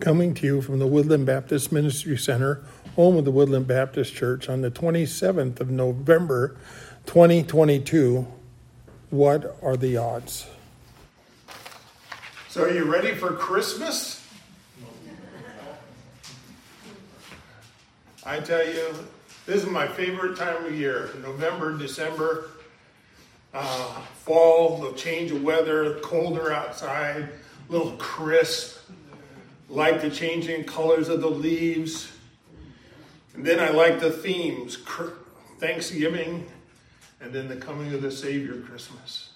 coming to you from the Woodland Baptist Ministry Center, home of the Woodland Baptist Church, on the 27th of November 2022. What are the odds? So, are you ready for Christmas? I tell you, this is my favorite time of year November, December, uh, fall, the change of weather, colder outside, a little crisp like the changing colors of the leaves. And then I like the themes Thanksgiving and then the coming of the Savior Christmas.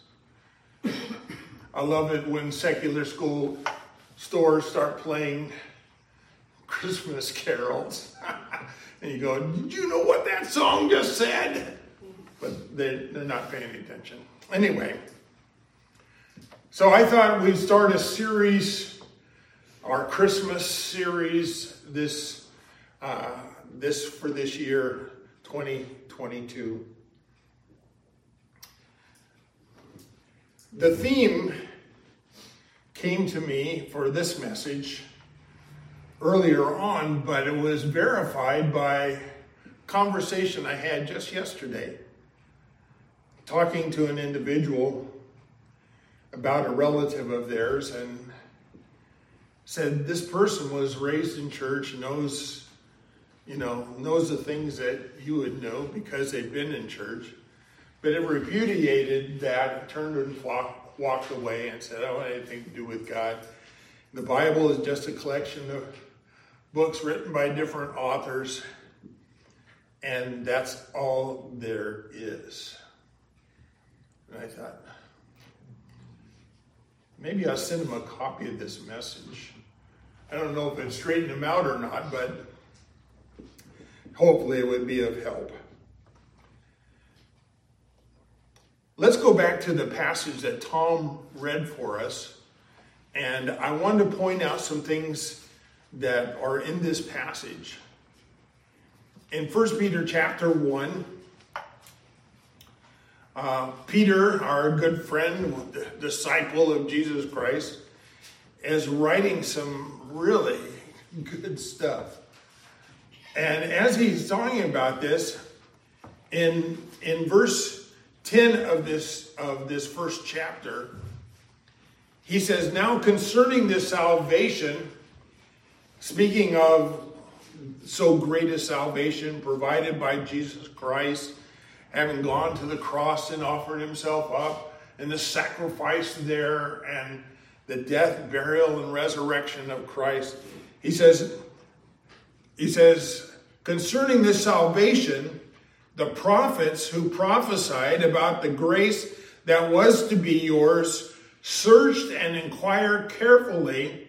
I love it when secular school stores start playing Christmas carols. and you go, Did you know what that song just said? But they, they're not paying attention. Anyway, so I thought we'd start a series our Christmas series this uh, this for this year 2022. The theme came to me for this message earlier on, but it was verified by conversation I had just yesterday talking to an individual about a relative of theirs and said this person was raised in church, knows, you know, knows the things that you would know because they've been in church, but it repudiated that, turned and walked, away and said, I don't want anything to do with God. The Bible is just a collection of books written by different authors, and that's all there is. And I thought, maybe I'll send him a copy of this message. I don't know if it straightened him out or not, but hopefully it would be of help. Let's go back to the passage that Tom read for us. And I wanted to point out some things that are in this passage. In 1 Peter chapter 1, uh, Peter, our good friend, disciple of Jesus Christ, is writing some really good stuff. And as he's talking about this, in in verse 10 of this of this first chapter, he says, Now concerning this salvation, speaking of so great a salvation provided by Jesus Christ, having gone to the cross and offered himself up, and the sacrifice there, and the death, burial, and resurrection of Christ. He says, he says, concerning this salvation, the prophets who prophesied about the grace that was to be yours searched and inquired carefully,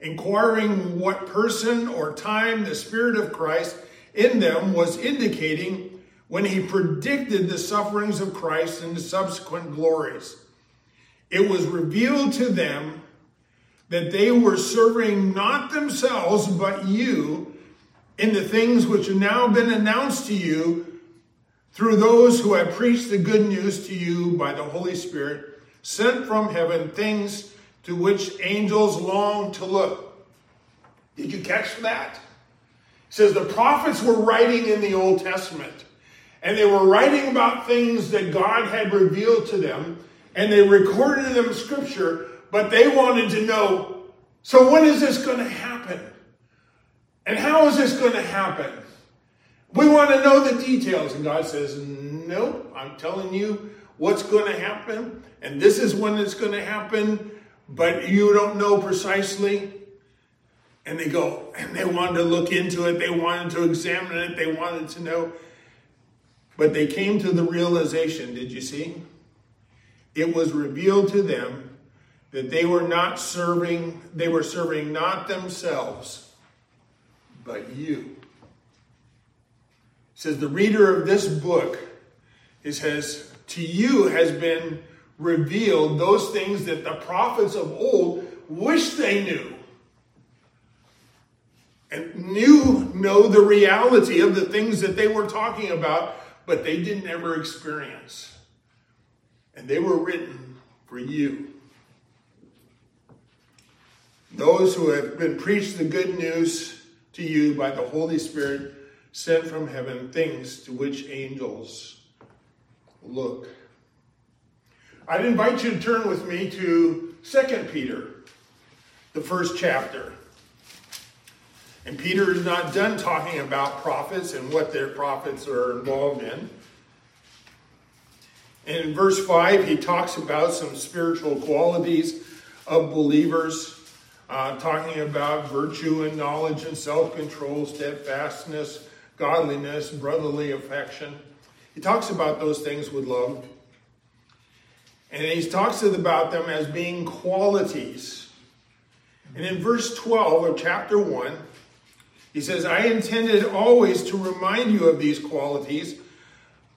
inquiring what person or time the Spirit of Christ in them was indicating when he predicted the sufferings of Christ and the subsequent glories it was revealed to them that they were serving not themselves, but you in the things which have now been announced to you through those who have preached the good news to you by the Holy Spirit, sent from heaven, things to which angels long to look. Did you catch that? It says the prophets were writing in the Old Testament, and they were writing about things that God had revealed to them and they recorded them in scripture, but they wanted to know so when is this going to happen? And how is this going to happen? We want to know the details. And God says, Nope, I'm telling you what's going to happen, and this is when it's going to happen, but you don't know precisely. And they go, and they wanted to look into it, they wanted to examine it, they wanted to know. But they came to the realization, did you see? It was revealed to them that they were not serving, they were serving not themselves, but you. It says the reader of this book, it says, to you has been revealed those things that the prophets of old wish they knew. And knew know the reality of the things that they were talking about, but they didn't ever experience and they were written for you. those who have been preached the good news to you by the Holy Spirit sent from heaven, things to which angels look. I'd invite you to turn with me to 2 Peter, the first chapter. And Peter is not done talking about prophets and what their prophets are involved in. And in verse 5, he talks about some spiritual qualities of believers, uh, talking about virtue and knowledge and self control, steadfastness, godliness, brotherly affection. He talks about those things with love. And he talks about them as being qualities. And in verse 12 of chapter 1, he says, I intended always to remind you of these qualities,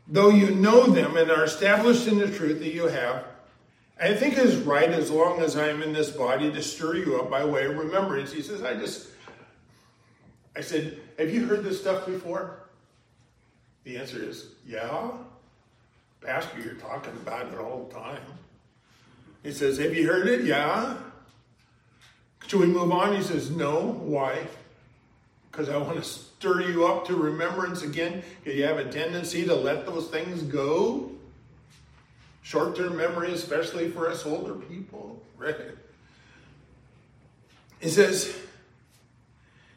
though you know them and are established in the truth that you have. I think it is right, as long as I am in this body, to stir you up by way of remembrance. He says, I just, I said, Have you heard this stuff before? The answer is, Yeah. Pastor, you're talking about it all the time. He says, Have you heard it? Yeah. Should we move on? He says, No. Why? Because I want to stir you up to remembrance again. You have a tendency to let those things go. Short term memory, especially for us older people. Right? He says,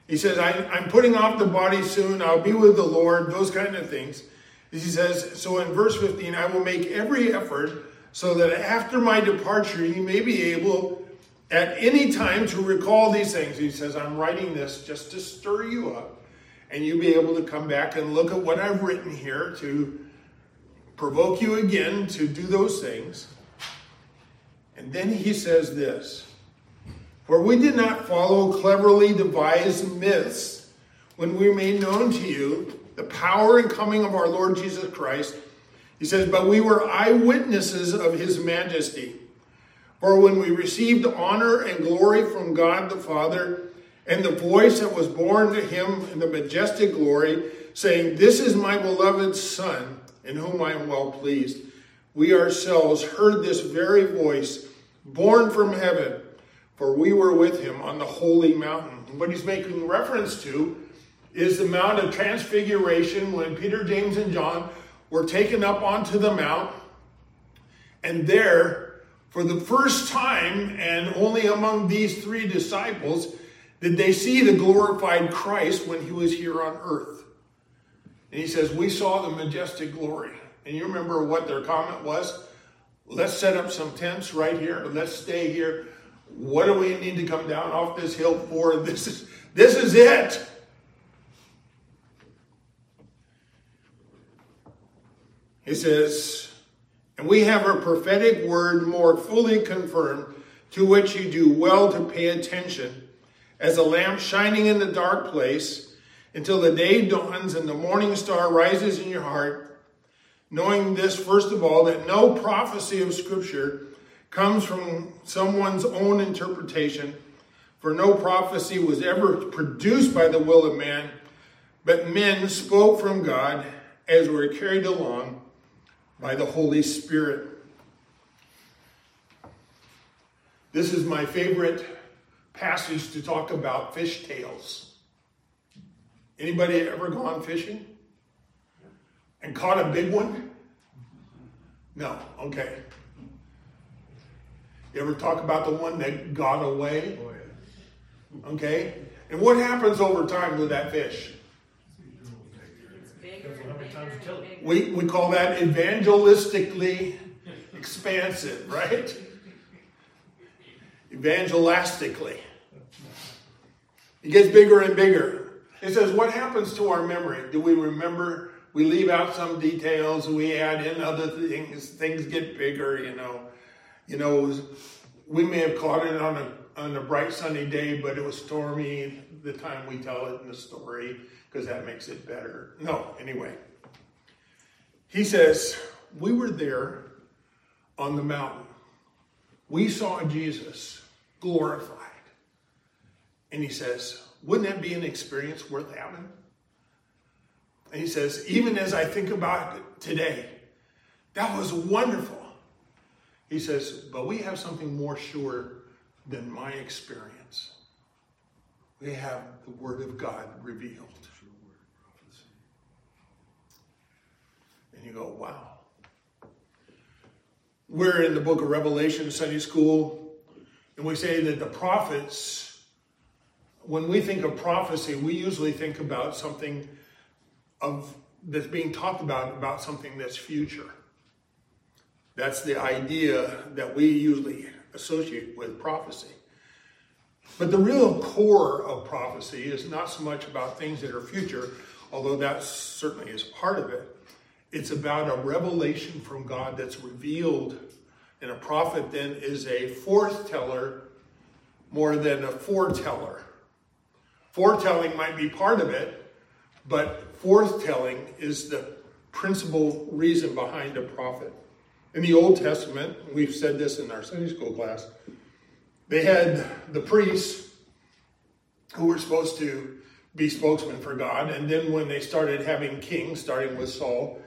he says, I, am putting off the body soon. I'll be with the Lord, those kind of things. He says, so in verse 15, I will make every effort so that after my departure, you may be able at any time to recall these things. He says, I'm writing this just to stir you up, and you'll be able to come back and look at what I've written here to provoke you again to do those things. And then he says this For we did not follow cleverly devised myths when we made known to you the power and coming of our Lord Jesus Christ. He says, But we were eyewitnesses of his majesty. For when we received honor and glory from God the Father, and the voice that was borne to him in the majestic glory, saying, This is my beloved Son, in whom I am well pleased, we ourselves heard this very voice, borne from heaven, for we were with him on the holy mountain. And what he's making reference to is the Mount of Transfiguration when Peter, James, and John were taken up onto the mount, and there for the first time, and only among these three disciples, did they see the glorified Christ when he was here on earth. And he says, We saw the majestic glory. And you remember what their comment was? Let's set up some tents right here. Let's stay here. What do we need to come down off this hill for? This is this is it. He says, and we have a prophetic word more fully confirmed, to which you do well to pay attention, as a lamp shining in the dark place, until the day dawns and the morning star rises in your heart, knowing this, first of all, that no prophecy of Scripture comes from someone's own interpretation, for no prophecy was ever produced by the will of man, but men spoke from God as were carried along by the Holy Spirit. This is my favorite passage to talk about fish tails. Anybody ever gone fishing and caught a big one? No, okay. You ever talk about the one that got away? Oh, okay. And what happens over time with that fish? We, we call that evangelistically expansive, right? Evangelistically. It gets bigger and bigger. It says, what happens to our memory? Do we remember? We leave out some details, we add in other things, things get bigger, you know. You know, we may have caught it on a on a bright sunny day, but it was stormy the time we tell it in the story because that makes it better. No, anyway. He says, We were there on the mountain. We saw Jesus glorified. And he says, Wouldn't that be an experience worth having? And he says, Even as I think about it today, that was wonderful. He says, But we have something more sure than my experience. we have the Word of God revealed. And you go, wow. We're in the book of Revelation, Sunday school, and we say that the prophets, when we think of prophecy, we usually think about something of that's being talked about about something that's future. That's the idea that we usually associate with prophecy. But the real core of prophecy is not so much about things that are future, although that certainly is part of it. It's about a revelation from God that's revealed. And a prophet then is a forthteller more than a foreteller. Foretelling might be part of it, but forthtelling is the principal reason behind a prophet. In the Old Testament, we've said this in our Sunday school class, they had the priests who were supposed to be spokesmen for God. And then when they started having kings, starting with Saul,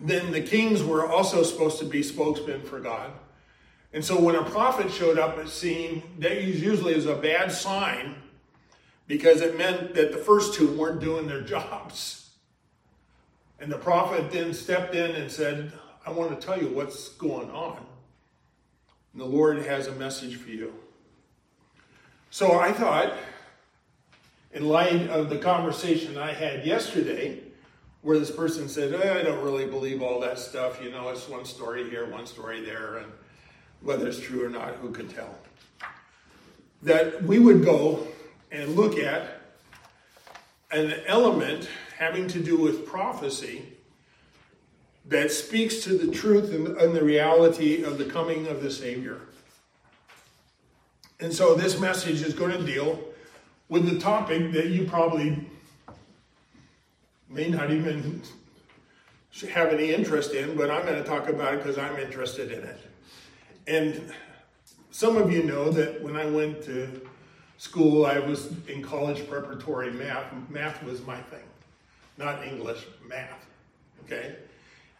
then the kings were also supposed to be spokesmen for God. And so when a prophet showed up at scene, that usually is a bad sign because it meant that the first two weren't doing their jobs. And the prophet then stepped in and said, I want to tell you what's going on. And the Lord has a message for you. So I thought, in light of the conversation I had yesterday, where this person said, oh, eh, I don't really believe all that stuff, you know, it's one story here, one story there, and whether it's true or not, who can tell? That we would go and look at an element having to do with prophecy that speaks to the truth and the reality of the coming of the Savior. And so this message is going to deal with the topic that you probably may not even have any interest in, but I'm going to talk about it because I'm interested in it. And some of you know that when I went to school, I was in college preparatory math. Math was my thing, not English, math. Okay?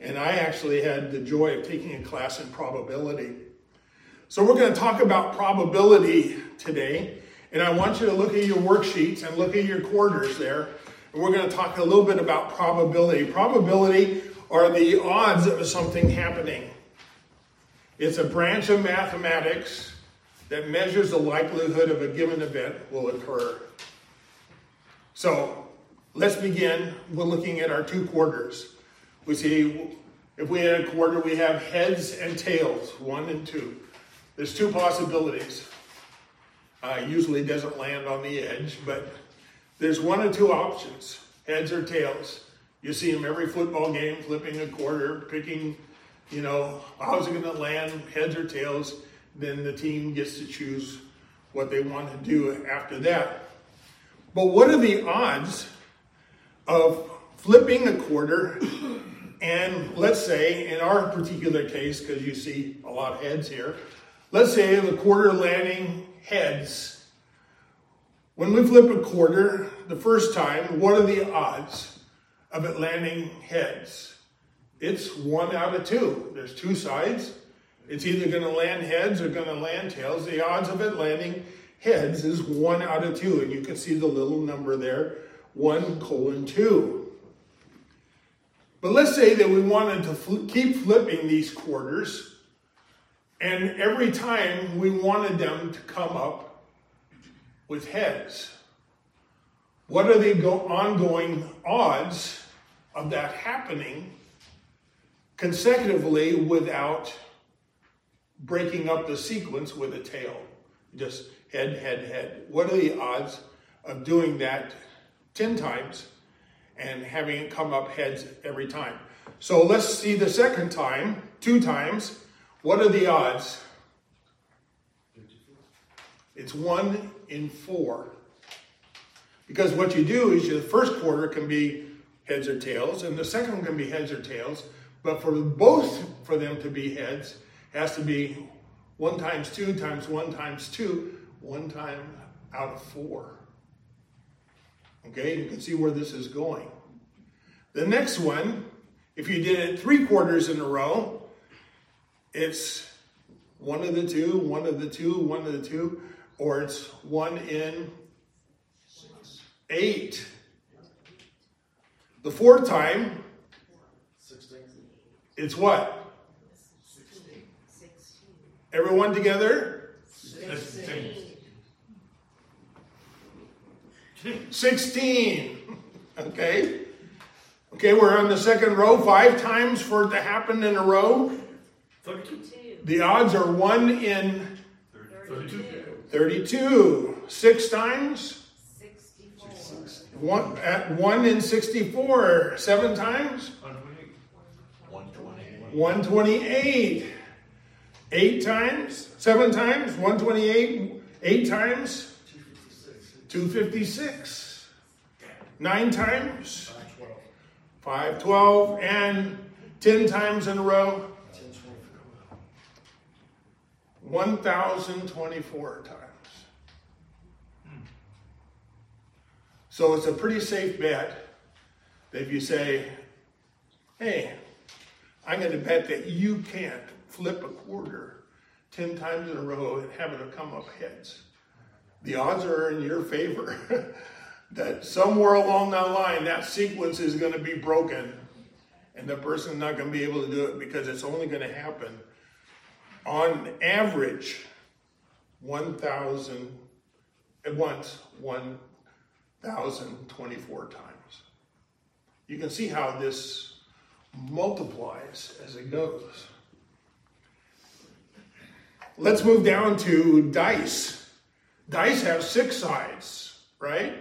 And I actually had the joy of taking a class in probability. So we're going to talk about probability today. And I want you to look at your worksheets and look at your quarters there. And we're going to talk a little bit about probability. Probability are the odds of something happening. It's a branch of mathematics that measures the likelihood of a given event will occur. So let's begin with looking at our two quarters. We see if we had a quarter, we have heads and tails, one and two. There's two possibilities. Uh, usually doesn't land on the edge, but there's one or two options, heads or tails. You see them every football game, flipping a quarter, picking, you know, how's it going to land, heads or tails. Then the team gets to choose what they want to do after that. But what are the odds of flipping a quarter and let's say, in our particular case, because you see a lot of heads here, let's say the quarter landing heads. When we flip a quarter the first time, what are the odds of it landing heads? It's one out of two. There's two sides. It's either going to land heads or going to land tails. The odds of it landing heads is one out of two. And you can see the little number there, one colon two. But let's say that we wanted to fl- keep flipping these quarters, and every time we wanted them to come up with heads. What are the ongoing odds of that happening consecutively without breaking up the sequence with a tail? Just head, head, head. What are the odds of doing that 10 times and having it come up heads every time. So let's see the second time, two times. What are the odds? It's one in four. Because what you do is your first quarter can be heads or tails, and the second one can be heads or tails. But for both for them to be heads, has to be one times two times one times two, one time out of four. Okay, you can see where this is going. The next one, if you did it three quarters in a row, it's one of the two, one of the two, one of the two, or it's one in eight. The fourth time, it's what? Everyone together? 16. Okay. Okay, we're on the second row. Five times for it to happen in a row. 32. The odds are 1 in 32. 32. Six times? 64. One, at 1 in 64. Seven times? 128. 128. Eight times? Seven times? 128. Eight times? 256. Nine times? 512. And 10 times in a row? 1,024 times. So it's a pretty safe bet that if you say, hey, I'm going to bet that you can't flip a quarter 10 times in a row and have it come up heads. The odds are in your favor that somewhere along that line, that sequence is going to be broken and the person's not going to be able to do it because it's only going to happen on average 1,000 at once, 1,024 times. You can see how this multiplies as it goes. Let's move down to dice. Dice have six sides, right?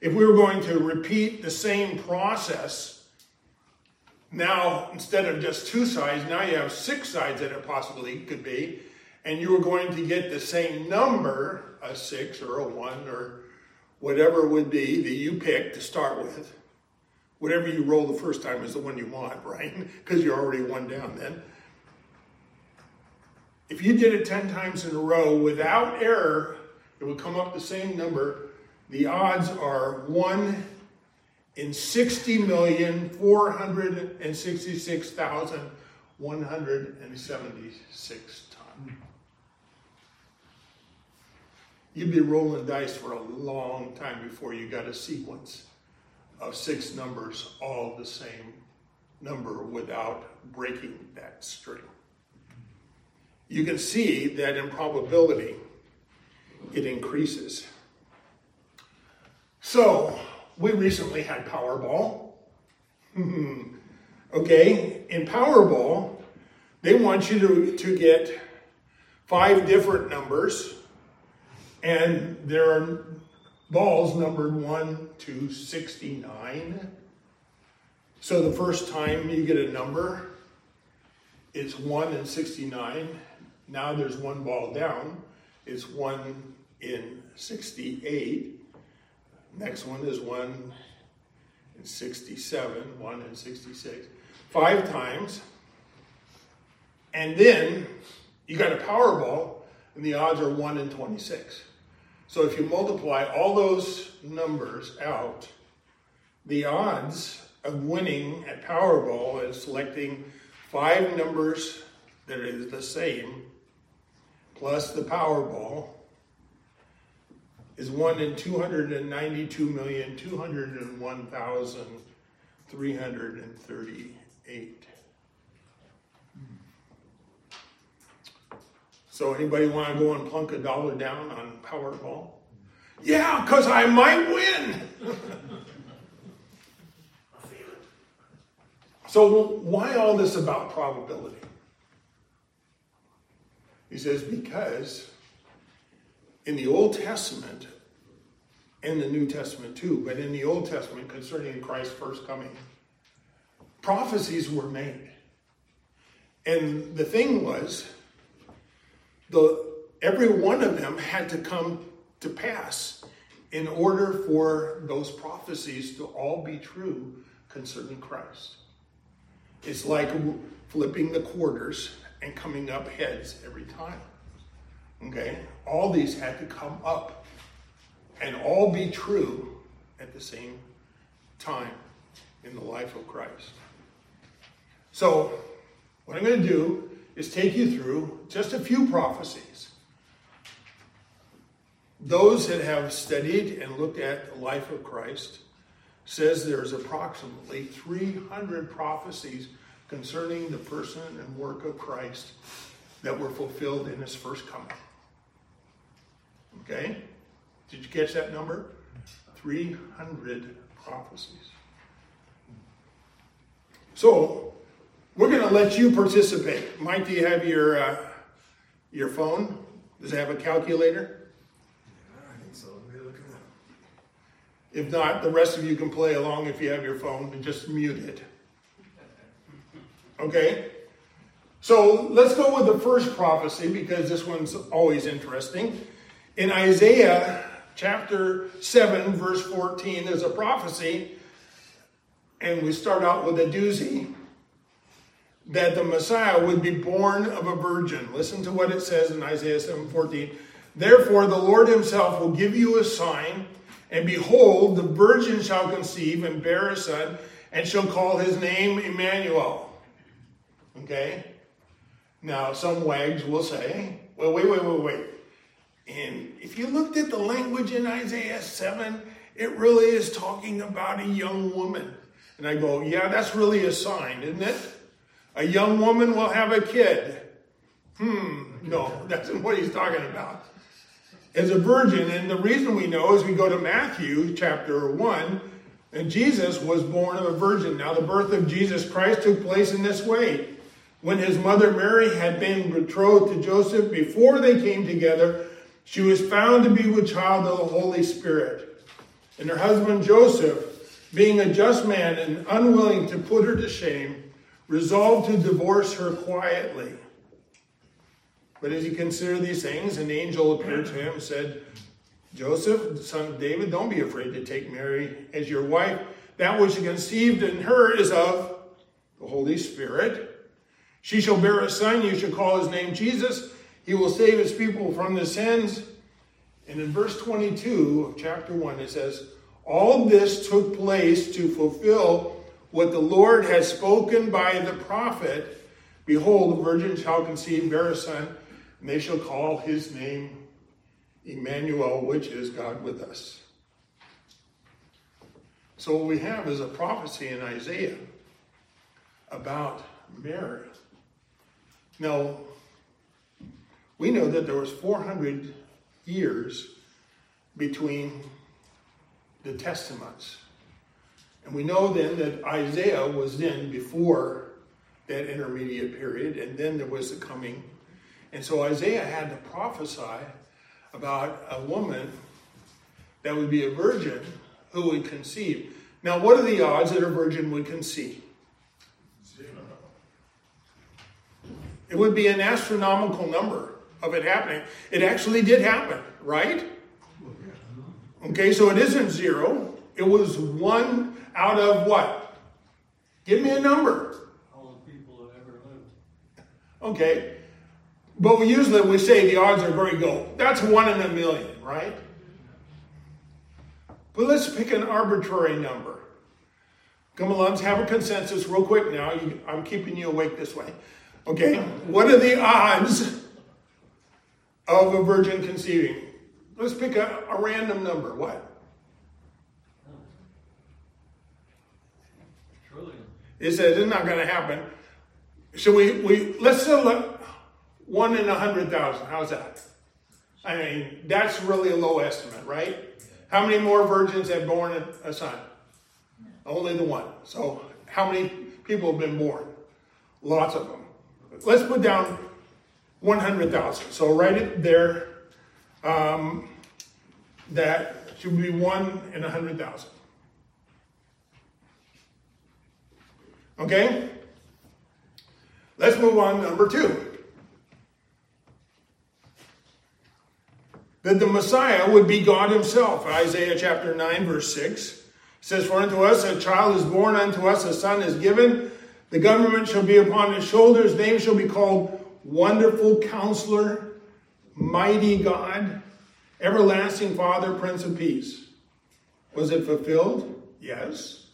If we were going to repeat the same process, now instead of just two sides, now you have six sides that it possibly could be, and you were going to get the same number, a six or a one or whatever it would be that you pick to start with. Whatever you roll the first time is the one you want, right? Because you're already one down then. If you did it 10 times in a row without error, it would come up the same number. The odds are 1 in 60,466,176 times. You'd be rolling dice for a long time before you got a sequence of six numbers, all the same number without breaking that string. You can see that in probability, it increases. So, we recently had Powerball. okay, in Powerball, they want you to, to get five different numbers, and there are balls numbered 1 to 69. So the first time you get a number, it's 1 in 69. Now there's one ball down, it's 1 in 68. Next one is 1 in 67, 1 in 66. Five times. And then you got a Powerball, and the odds are 1 in 26. So if you multiply all those numbers out, the odds of winning at Powerball and selecting five numbers that are the same plus the Powerball is 1 in 292,201,338. So anybody want to go and plunk a dollar down on Powerball? Yeah, because I might win. so why all this about probability? He says, because in the Old Testament, and the New Testament too, but in the Old Testament concerning Christ's first coming, prophecies were made. And the thing was, the, every one of them had to come to pass in order for those prophecies to all be true concerning Christ. It's like flipping the quarters and coming up heads every time. Okay? All these had to come up and all be true at the same time in the life of Christ. So, what I'm going to do is take you through just a few prophecies those that have studied and looked at the life of Christ says there's approximately 300 prophecies concerning the person and work of Christ that were fulfilled in his first coming. Okay? Did you catch that number? 300 prophecies. So, we're going to let you participate. Mike, do you have your uh, your phone? Does it have a calculator? I think so. Let me look at that. If not, the rest of you can play along if you have your phone and just mute it. Okay? So let's go with the first prophecy because this one's always interesting. In Isaiah chapter 7, verse 14, there's a prophecy, and we start out with a doozy that the Messiah would be born of a virgin. Listen to what it says in Isaiah 7:14. Therefore the Lord himself will give you a sign, and behold, the virgin shall conceive and bear a son, and shall call his name Emmanuel. Okay? Now some wags will say, well, wait, wait, wait, wait. And if you looked at the language in Isaiah 7, it really is talking about a young woman. And I go, yeah, that's really a sign, isn't it? A young woman will have a kid. Hmm, no, that's what he's talking about. As a virgin, and the reason we know is we go to Matthew chapter 1, and Jesus was born of a virgin. Now, the birth of Jesus Christ took place in this way. When his mother Mary had been betrothed to Joseph, before they came together, she was found to be with child of the Holy Spirit. And her husband Joseph, being a just man and unwilling to put her to shame, resolved to divorce her quietly. But as he considered these things, an angel appeared to him and said, Joseph, son of David, don't be afraid to take Mary as your wife. That which is conceived in her is of the Holy Spirit. She shall bear a son, you shall call his name Jesus. He will save his people from their sins. And in verse 22 of chapter 1, it says, All this took place to fulfill what the Lord has spoken by the prophet Behold, the virgin shall conceive, bear a son, and they shall call his name Emmanuel, which is God with us. So, what we have is a prophecy in Isaiah about Mary. Now, we know that there was 400 years between the testaments. And we know then that Isaiah was then before that intermediate period, and then there was the coming. And so Isaiah had to prophesy about a woman that would be a virgin who would conceive. Now, what are the odds that a virgin would conceive? Zero. It would be an astronomical number of it happening. It actually did happen, right? Okay, so it isn't zero. It was one out of what? Give me a number. all the people that ever lived. Okay. But we usually we say the odds are very low. That's one in a million, right? But let's pick an arbitrary number. Come on, let's have a consensus real quick now. I'm keeping you awake this way. Okay. What are the odds of a virgin conceiving? Let's pick a, a random number. What? It says it's not going to happen. So we, we let's say look, one in a hundred thousand. How's that? I mean, that's really a low estimate, right? How many more virgins have borne a son? Only the one. So how many people have been born? Lots of them. Let's put down 100,000. So write it there. Um, that should be one in a hundred thousand. Okay? Let's move on number two. That the Messiah would be God Himself. Isaiah chapter 9, verse 6 says, For unto us a child is born, unto us a son is given. The government shall be upon his shoulders. His name shall be called Wonderful Counselor, Mighty God, Everlasting Father, Prince of Peace. Was it fulfilled? Yes.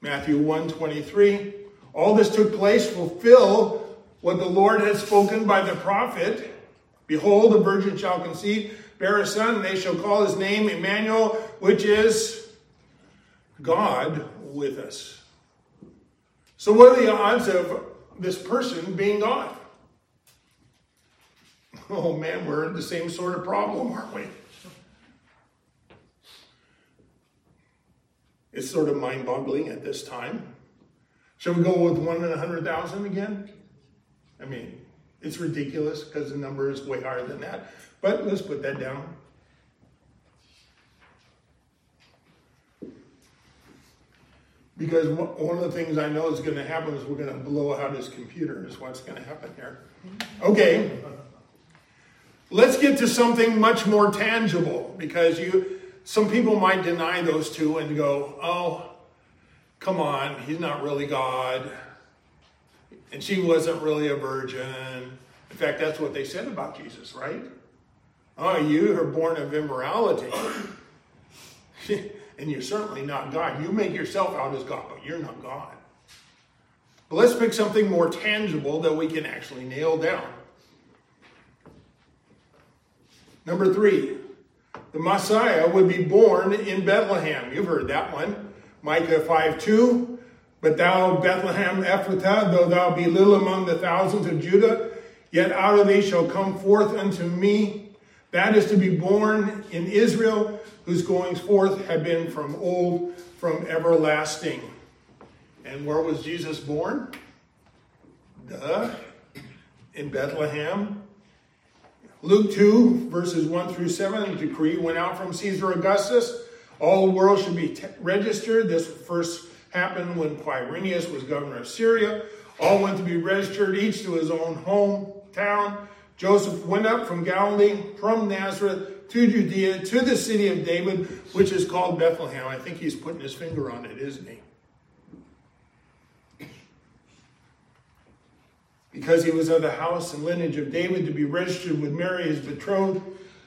Matthew 1 23. All this took place fulfill what the Lord had spoken by the prophet. Behold, the virgin shall conceive, bear a son, and they shall call his name Emmanuel, which is God with us. So, what are the odds of this person being God? Oh man, we're in the same sort of problem, aren't we? It's sort of mind boggling at this time. Shall we go with one in a hundred thousand again? I mean, it's ridiculous because the number is way higher than that. But let's put that down. Because one of the things I know is going to happen is we're going to blow out his computer, is what's going to happen here. Okay. Let's get to something much more tangible because you some people might deny those two and go, "Oh, come on, he's not really God." And she wasn't really a virgin. In fact, that's what they said about Jesus, right? Oh, you are born of immorality. and you're certainly not God. You make yourself out as God, but you're not God. But let's pick something more tangible that we can actually nail down. Number three, the Messiah would be born in Bethlehem. You've heard that one. Micah 5 2. But thou, Bethlehem Ephrathah, though thou be little among the thousands of Judah, yet out of thee shall come forth unto me. That is to be born in Israel, whose goings forth have been from old, from everlasting. And where was Jesus born? Duh. In Bethlehem. Luke 2, verses 1 through 7, a decree went out from Caesar Augustus. All the world should be t- registered. This first happened when Quirinius was governor of Syria. All went to be registered, each to his own hometown. Joseph went up from Galilee, from Nazareth to Judea, to the city of David, which is called Bethlehem. I think he's putting his finger on it, isn't he? Because he was of the house and lineage of David to be registered with Mary, his betrothed,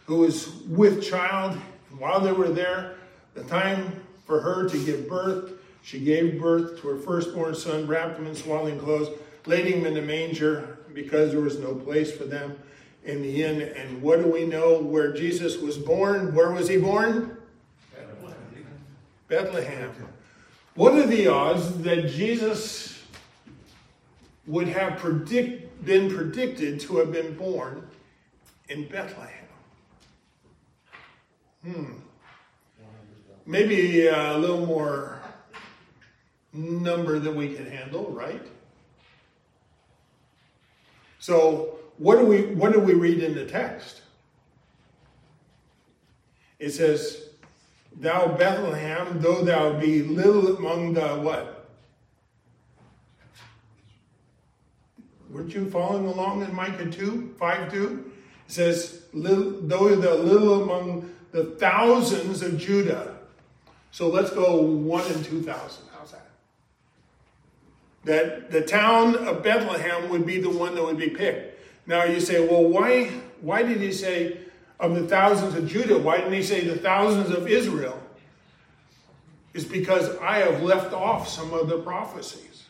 who was with child. And while they were there, the time for her to give birth, she gave birth to her firstborn son, wrapped him in swaddling clothes, laid him in a manger because there was no place for them in the inn. And what do we know where Jesus was born? Where was he born? Bethlehem. Bethlehem. What are the odds that Jesus would have predict, been predicted to have been born in Bethlehem? Hmm. Maybe a little more number than we can handle, right? So what do we what do we read in the text? It says, Thou Bethlehem, though thou be little among the what? Weren't you following along in Micah 2, 5 2? It says, though the little among the thousands of Judah. So let's go one in two thousand How's that That the town of Bethlehem would be the one that would be picked. Now you say, well, why, why did he say of the thousands of Judah? Why didn't he say the thousands of Israel? It's because I have left off some of the prophecies.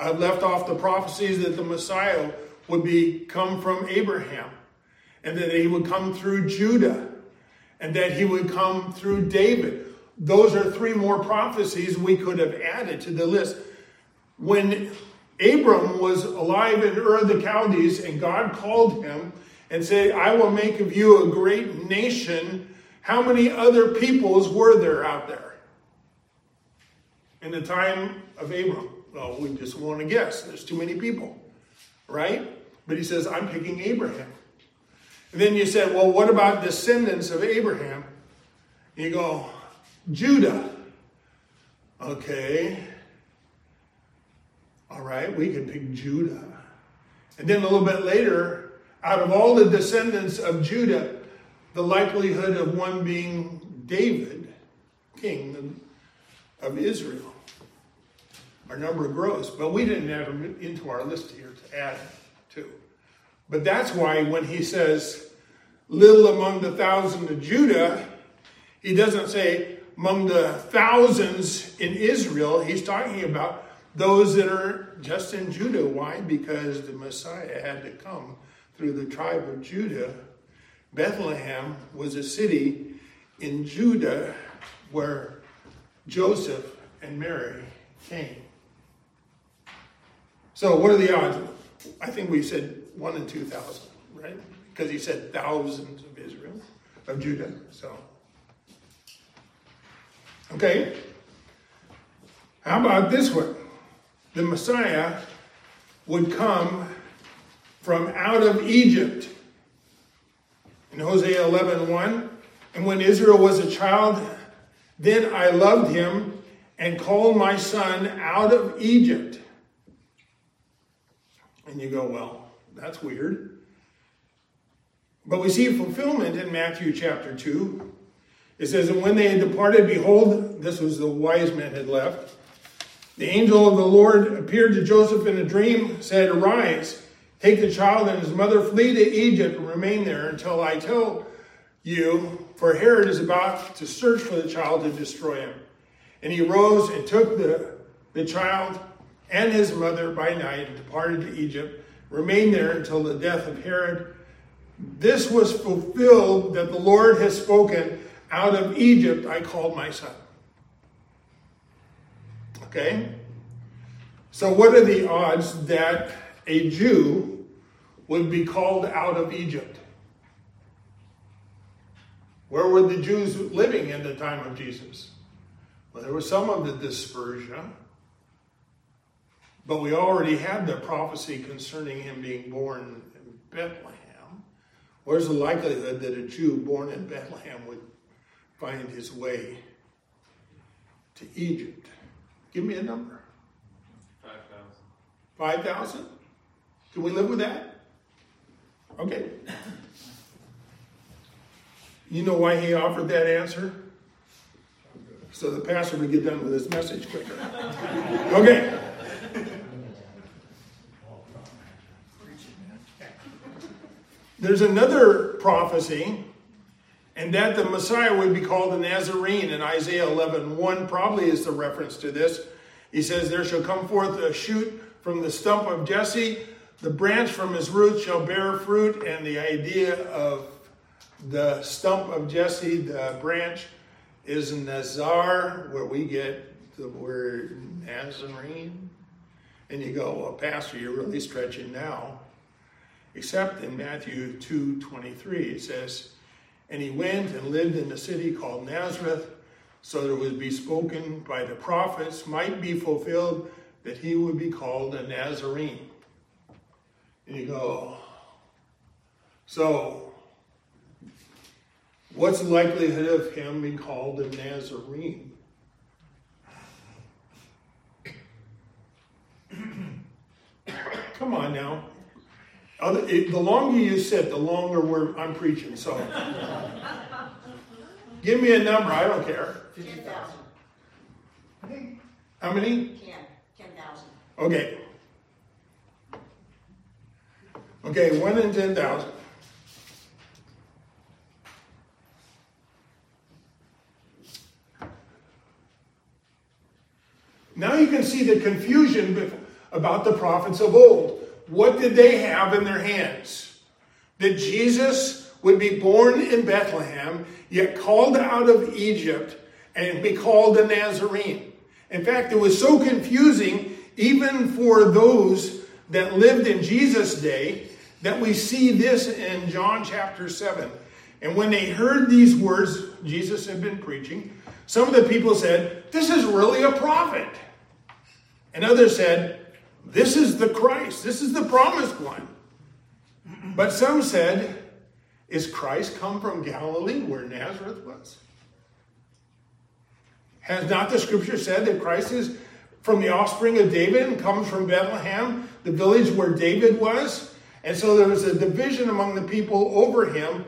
I've left off the prophecies that the Messiah would be come from Abraham, and that he would come through Judah, and that he would come through David. Those are three more prophecies we could have added to the list when Abram was alive in Ur of the Chaldees and God called him and said, I will make of you a great nation, how many other peoples were there out there? In the time of Abram? Well, we just want to guess. There's too many people, right? But he says, I'm picking Abraham. And then you said, well, what about descendants of Abraham? And You go, Judah. Okay. All right, we can pick Judah. And then a little bit later, out of all the descendants of Judah, the likelihood of one being David, king of Israel. Our number grows, but we didn't add them into our list here to add to. But that's why when he says, little among the thousand of Judah, he doesn't say among the thousands in Israel. He's talking about those that are just in Judah. Why? Because the Messiah had to come through the tribe of Judah Bethlehem was a city in Judah where Joseph and Mary came. So, what are the odds? I think we said one in 2,000, right? Because he said thousands of Israel, of Judah. So, okay. How about this one? The Messiah would come from out of Egypt. In Hosea 11 1, and when Israel was a child, then I loved him and called my son out of Egypt. And you go, well, that's weird. But we see fulfillment in Matthew chapter 2. It says, And when they had departed, behold, this was the wise men had left. The angel of the Lord appeared to Joseph in a dream, said, Arise, take the child and his mother, flee to Egypt, and remain there until I tell you, for Herod is about to search for the child to destroy him. And he rose and took the, the child and his mother by night and departed to Egypt, remained there until the death of Herod. This was fulfilled that the Lord has spoken, out of Egypt I called my son. Okay? So, what are the odds that a Jew would be called out of Egypt? Where were the Jews living in the time of Jesus? Well, there was some of the dispersion, but we already had the prophecy concerning him being born in Bethlehem. Where's the likelihood that a Jew born in Bethlehem would find his way to Egypt? Give me a number. 5,000. 5,000? Can we live with that? Okay. You know why he offered that answer? So the pastor would get done with his message quicker. Okay. There's another prophecy, and that the Messiah would be called a Nazarene in Isaiah 11 1 probably is the reference to this. He says, There shall come forth a shoot from the stump of Jesse, the branch from his roots shall bear fruit, and the idea of the stump of Jesse, the branch, is Nazar, where we get the word Nazarene. And you go, well, Pastor, you're really stretching now. Except in Matthew 2 23, it says, And he went and lived in a city called Nazareth, so that it would be spoken by the prophets, might be fulfilled, that he would be called a Nazarene. And you go, so what's the likelihood of him being called a Nazarene? Come on now. Other, it, the longer you sit, the longer we're, I'm preaching. So, give me a number. I don't care. Ten thousand. How many? Ten. Ten thousand. Okay. Okay, one in ten thousand. Now you can see the confusion about the prophets of old. What did they have in their hands? That Jesus would be born in Bethlehem, yet called out of Egypt and be called a Nazarene. In fact, it was so confusing, even for those that lived in Jesus' day, that we see this in John chapter 7. And when they heard these words Jesus had been preaching, some of the people said, This is really a prophet. And others said, This is the Christ, this is the promised one. But some said, Is Christ come from Galilee where Nazareth was? Has not the scripture said that Christ is from the offspring of David and comes from Bethlehem, the village where David was? And so there was a division among the people over him,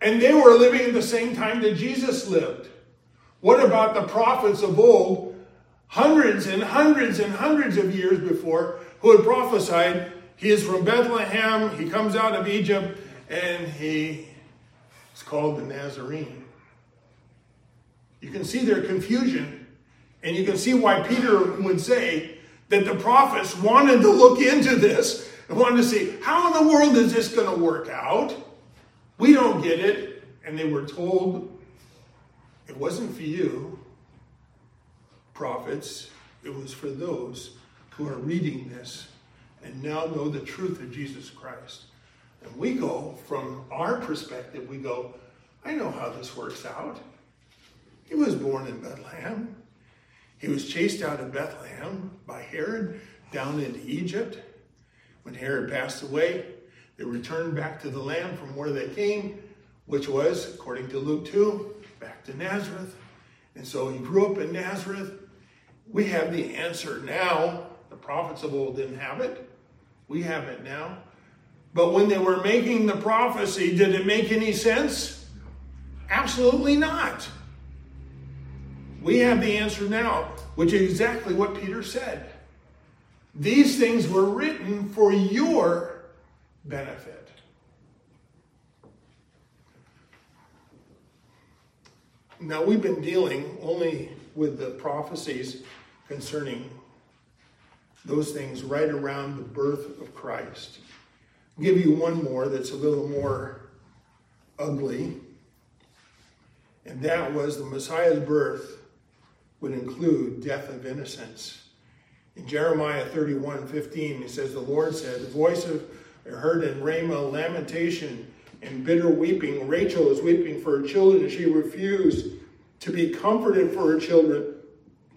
and they were living at the same time that Jesus lived. What about the prophets of old, hundreds and hundreds and hundreds of years before, who had prophesied, He is from Bethlehem, He comes out of Egypt, and He is called the Nazarene? You can see their confusion, and you can see why Peter would say that the prophets wanted to look into this and wanted to see how in the world is this going to work out? We don't get it, and they were told it wasn't for you, prophets, it was for those who are reading this and now know the truth of Jesus Christ. And we go, from our perspective, we go, I know how this works out. He was born in Bethlehem. He was chased out of Bethlehem by Herod down into Egypt. When Herod passed away, they returned back to the land from where they came, which was, according to Luke 2, back to Nazareth. And so he grew up in Nazareth. We have the answer now. The prophets of old didn't have it. We have it now. But when they were making the prophecy, did it make any sense? Absolutely not. We have the answer now, which is exactly what Peter said. These things were written for your benefit. Now, we've been dealing only with the prophecies concerning those things right around the birth of Christ. I'll give you one more that's a little more ugly, and that was the Messiah's birth would include death of innocents. In Jeremiah 31 15, he says, The Lord said, The voice of heard in Ramah lamentation and bitter weeping. Rachel is weeping for her children, and she refused to be comforted for her children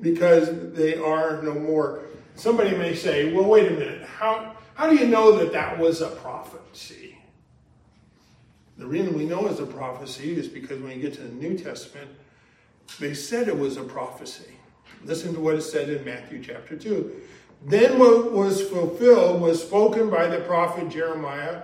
because they are no more. Somebody may say, Well, wait a minute. How, how do you know that that was a prophecy? The reason we know it's a prophecy is because when you get to the New Testament, they said it was a prophecy. Listen to what it said in Matthew chapter 2. Then what was fulfilled was spoken by the prophet Jeremiah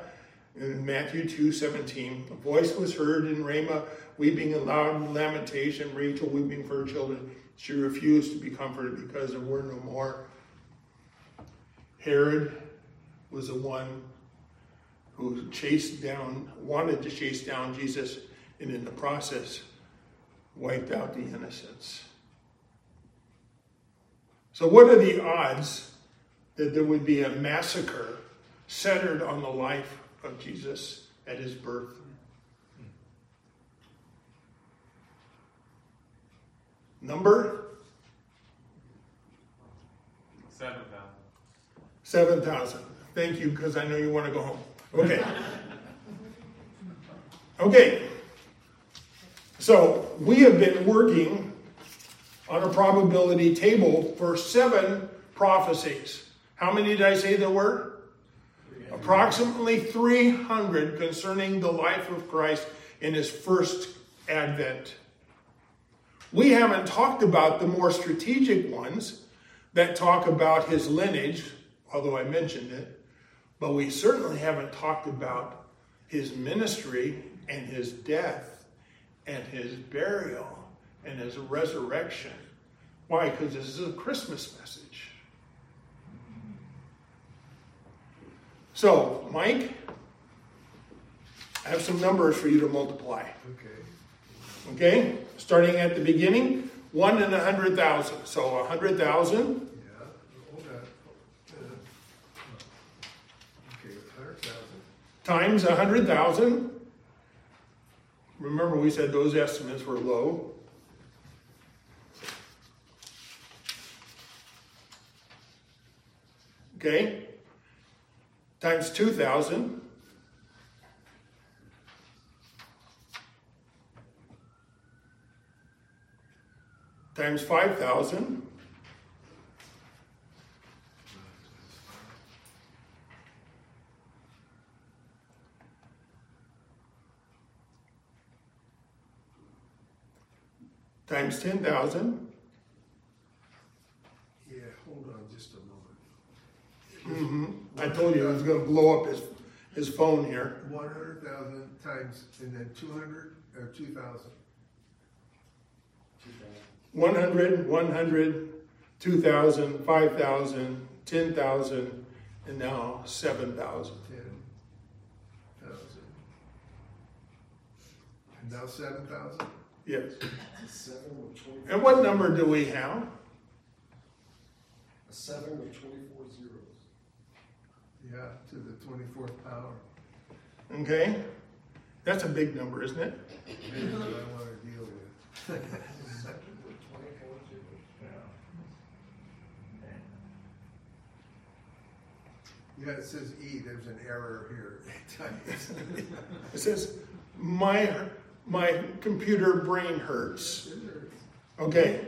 in Matthew 2 17. A voice was heard in Ramah, weeping in loud lamentation, Rachel weeping for her children. She refused to be comforted because there were no more. Herod was the one who chased down, wanted to chase down Jesus, and in the process, wiped out the innocents. So, what are the odds that there would be a massacre centered on the life of Jesus at his birth? Number? 7,000. 7,000. Thank you, because I know you want to go home. Okay. Okay. So we have been working on a probability table for seven prophecies. How many did I say there were? Approximately 300 concerning the life of Christ in his first advent. We haven't talked about the more strategic ones that talk about his lineage, although I mentioned it, but we certainly haven't talked about his ministry and his death and his burial and his resurrection. Why? Because this is a Christmas message. So, Mike, I have some numbers for you to multiply. Okay. Okay? Starting at the beginning, one in a hundred thousand. So a hundred thousand thousand. times a hundred thousand. Remember, we said those estimates were low. Okay? Times 2,000. Times 5,000. Times 10,000. Yeah, hold on just a moment. Mm-hmm. I told you I was going to blow up his, his phone here. One hundred thousand times, and then two hundred, or two thousand. 100, 100, 2,000, 5,000, 10,000, and now 7,000. Ten thousand. And now seven thousand? Yes. Seven with twenty, And what number do we have? a seven with twenty-four zeros. Yeah, to the twenty-fourth power. Okay. That's a big number, isn't it? Maybe I want to deal with. Yeah, it says E, there's an error here. It says, my, my computer brain hurts. Okay.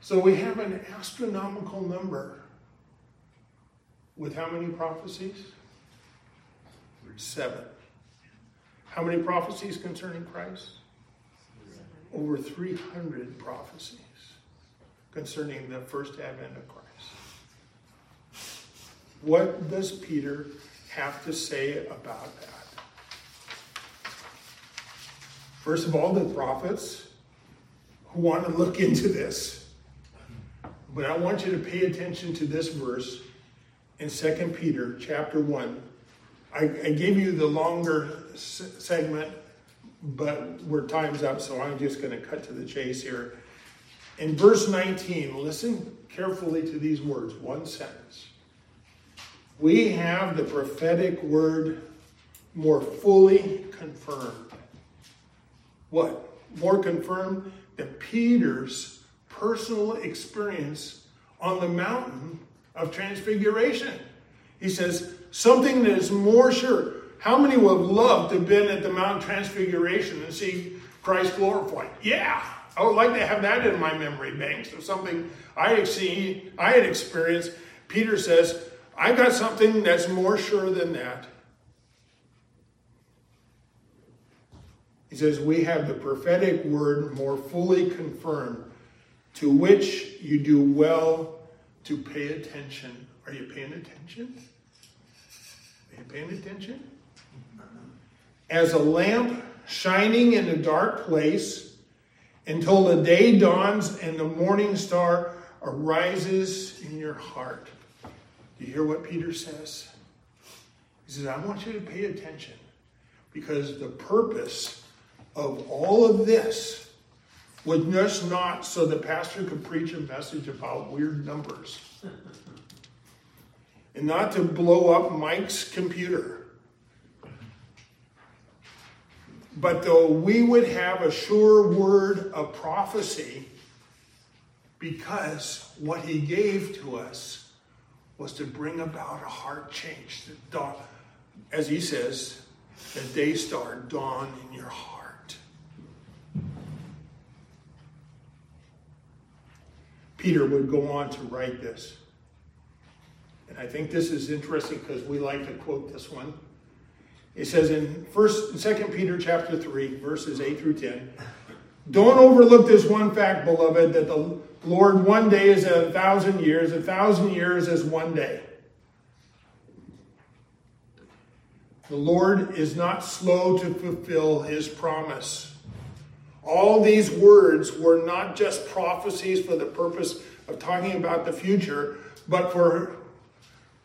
So we have an astronomical number with how many prophecies? Seven. How many prophecies concerning Christ? Over 300 prophecies concerning the first advent of Christ. What does Peter have to say about that? First of all, the prophets who want to look into this. But I want you to pay attention to this verse in 2 Peter chapter 1. I, I gave you the longer segment, but we're time's up, so I'm just going to cut to the chase here. In verse 19, listen carefully to these words, one sentence. We have the prophetic word more fully confirmed. What? More confirmed than Peter's personal experience on the mountain of transfiguration. He says, something that is more sure. How many would have loved to have been at the Mount Transfiguration and see Christ glorified? Yeah, I would like to have that in my memory banks of something I had seen, I had experienced. Peter says, I got something that's more sure than that. He says, We have the prophetic word more fully confirmed, to which you do well to pay attention. Are you paying attention? Are you paying attention? As a lamp shining in a dark place until the day dawns and the morning star arises in your heart. Hear what Peter says? He says, I want you to pay attention because the purpose of all of this was just not so the pastor could preach a message about weird numbers and not to blow up Mike's computer. But though we would have a sure word of prophecy, because what he gave to us was to bring about a heart change. The dawn, as he says, the day star dawn in your heart. Peter would go on to write this. And I think this is interesting because we like to quote this one. It says in first second Peter chapter 3, verses 8 through 10. Don't overlook this one fact, beloved, that the Lord one day is a thousand years, a thousand years is one day. The Lord is not slow to fulfill his promise. All these words were not just prophecies for the purpose of talking about the future, but for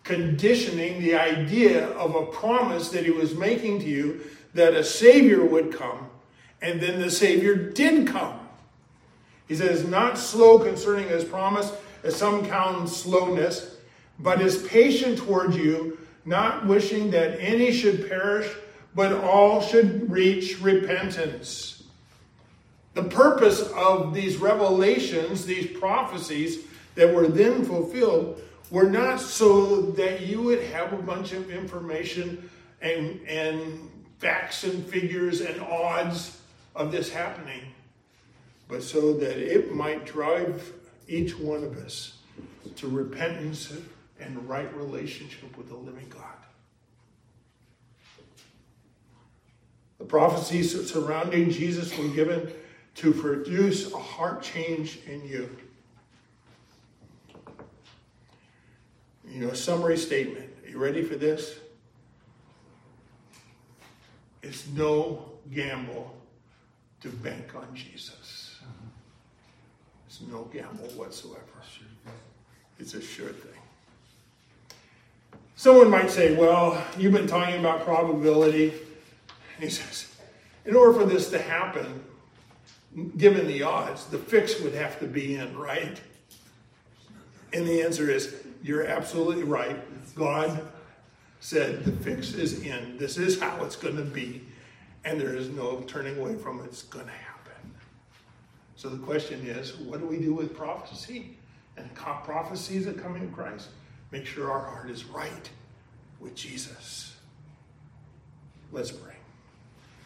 conditioning the idea of a promise that he was making to you that a Savior would come, and then the Savior did come. He says, not slow concerning his promise, as some count slowness, but is patient toward you, not wishing that any should perish, but all should reach repentance. The purpose of these revelations, these prophecies that were then fulfilled, were not so that you would have a bunch of information and, and facts and figures and odds of this happening, but so that it might drive each one of us to repentance and right relationship with the living God. The prophecies surrounding Jesus were given to produce a heart change in you. You know, summary statement. Are you ready for this? It's no gamble to bank on Jesus. It's no gamble whatsoever. It's a sure thing. Someone might say, well, you've been talking about probability. He says, in order for this to happen, given the odds, the fix would have to be in, right? And the answer is, you're absolutely right. God said the fix is in. This is how it's going to be, and there is no turning away from it. It's going to happen. So the question is, what do we do with prophecy and co- prophecies that come in Christ? Make sure our heart is right with Jesus. Let's pray.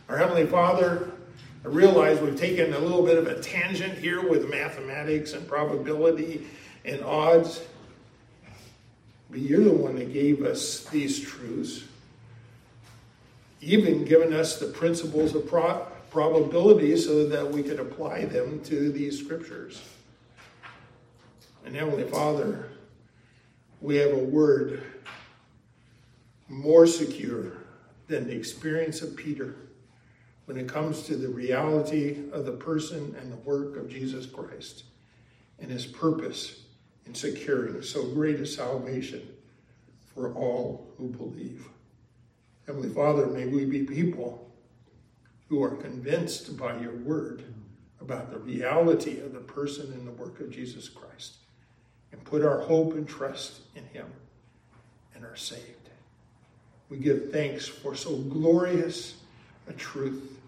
Our Heavenly Father, I realize we've taken a little bit of a tangent here with mathematics and probability and odds. But you're the one that gave us these truths, even given us the principles of pro- probability so that we could apply them to these scriptures. And Heavenly Father, we have a word more secure than the experience of Peter when it comes to the reality of the person and the work of Jesus Christ and his purpose in securing so great a salvation for all who believe. Heavenly Father, may we be people who are convinced by your word about the reality of the person and the work of Jesus Christ and put our hope and trust in him and are saved. We give thanks for so glorious a truth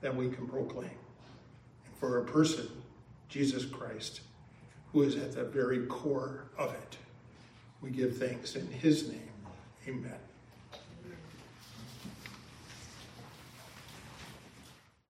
that we can proclaim. And for a person, Jesus Christ, who is at the very core of it. We give thanks in his name. Amen.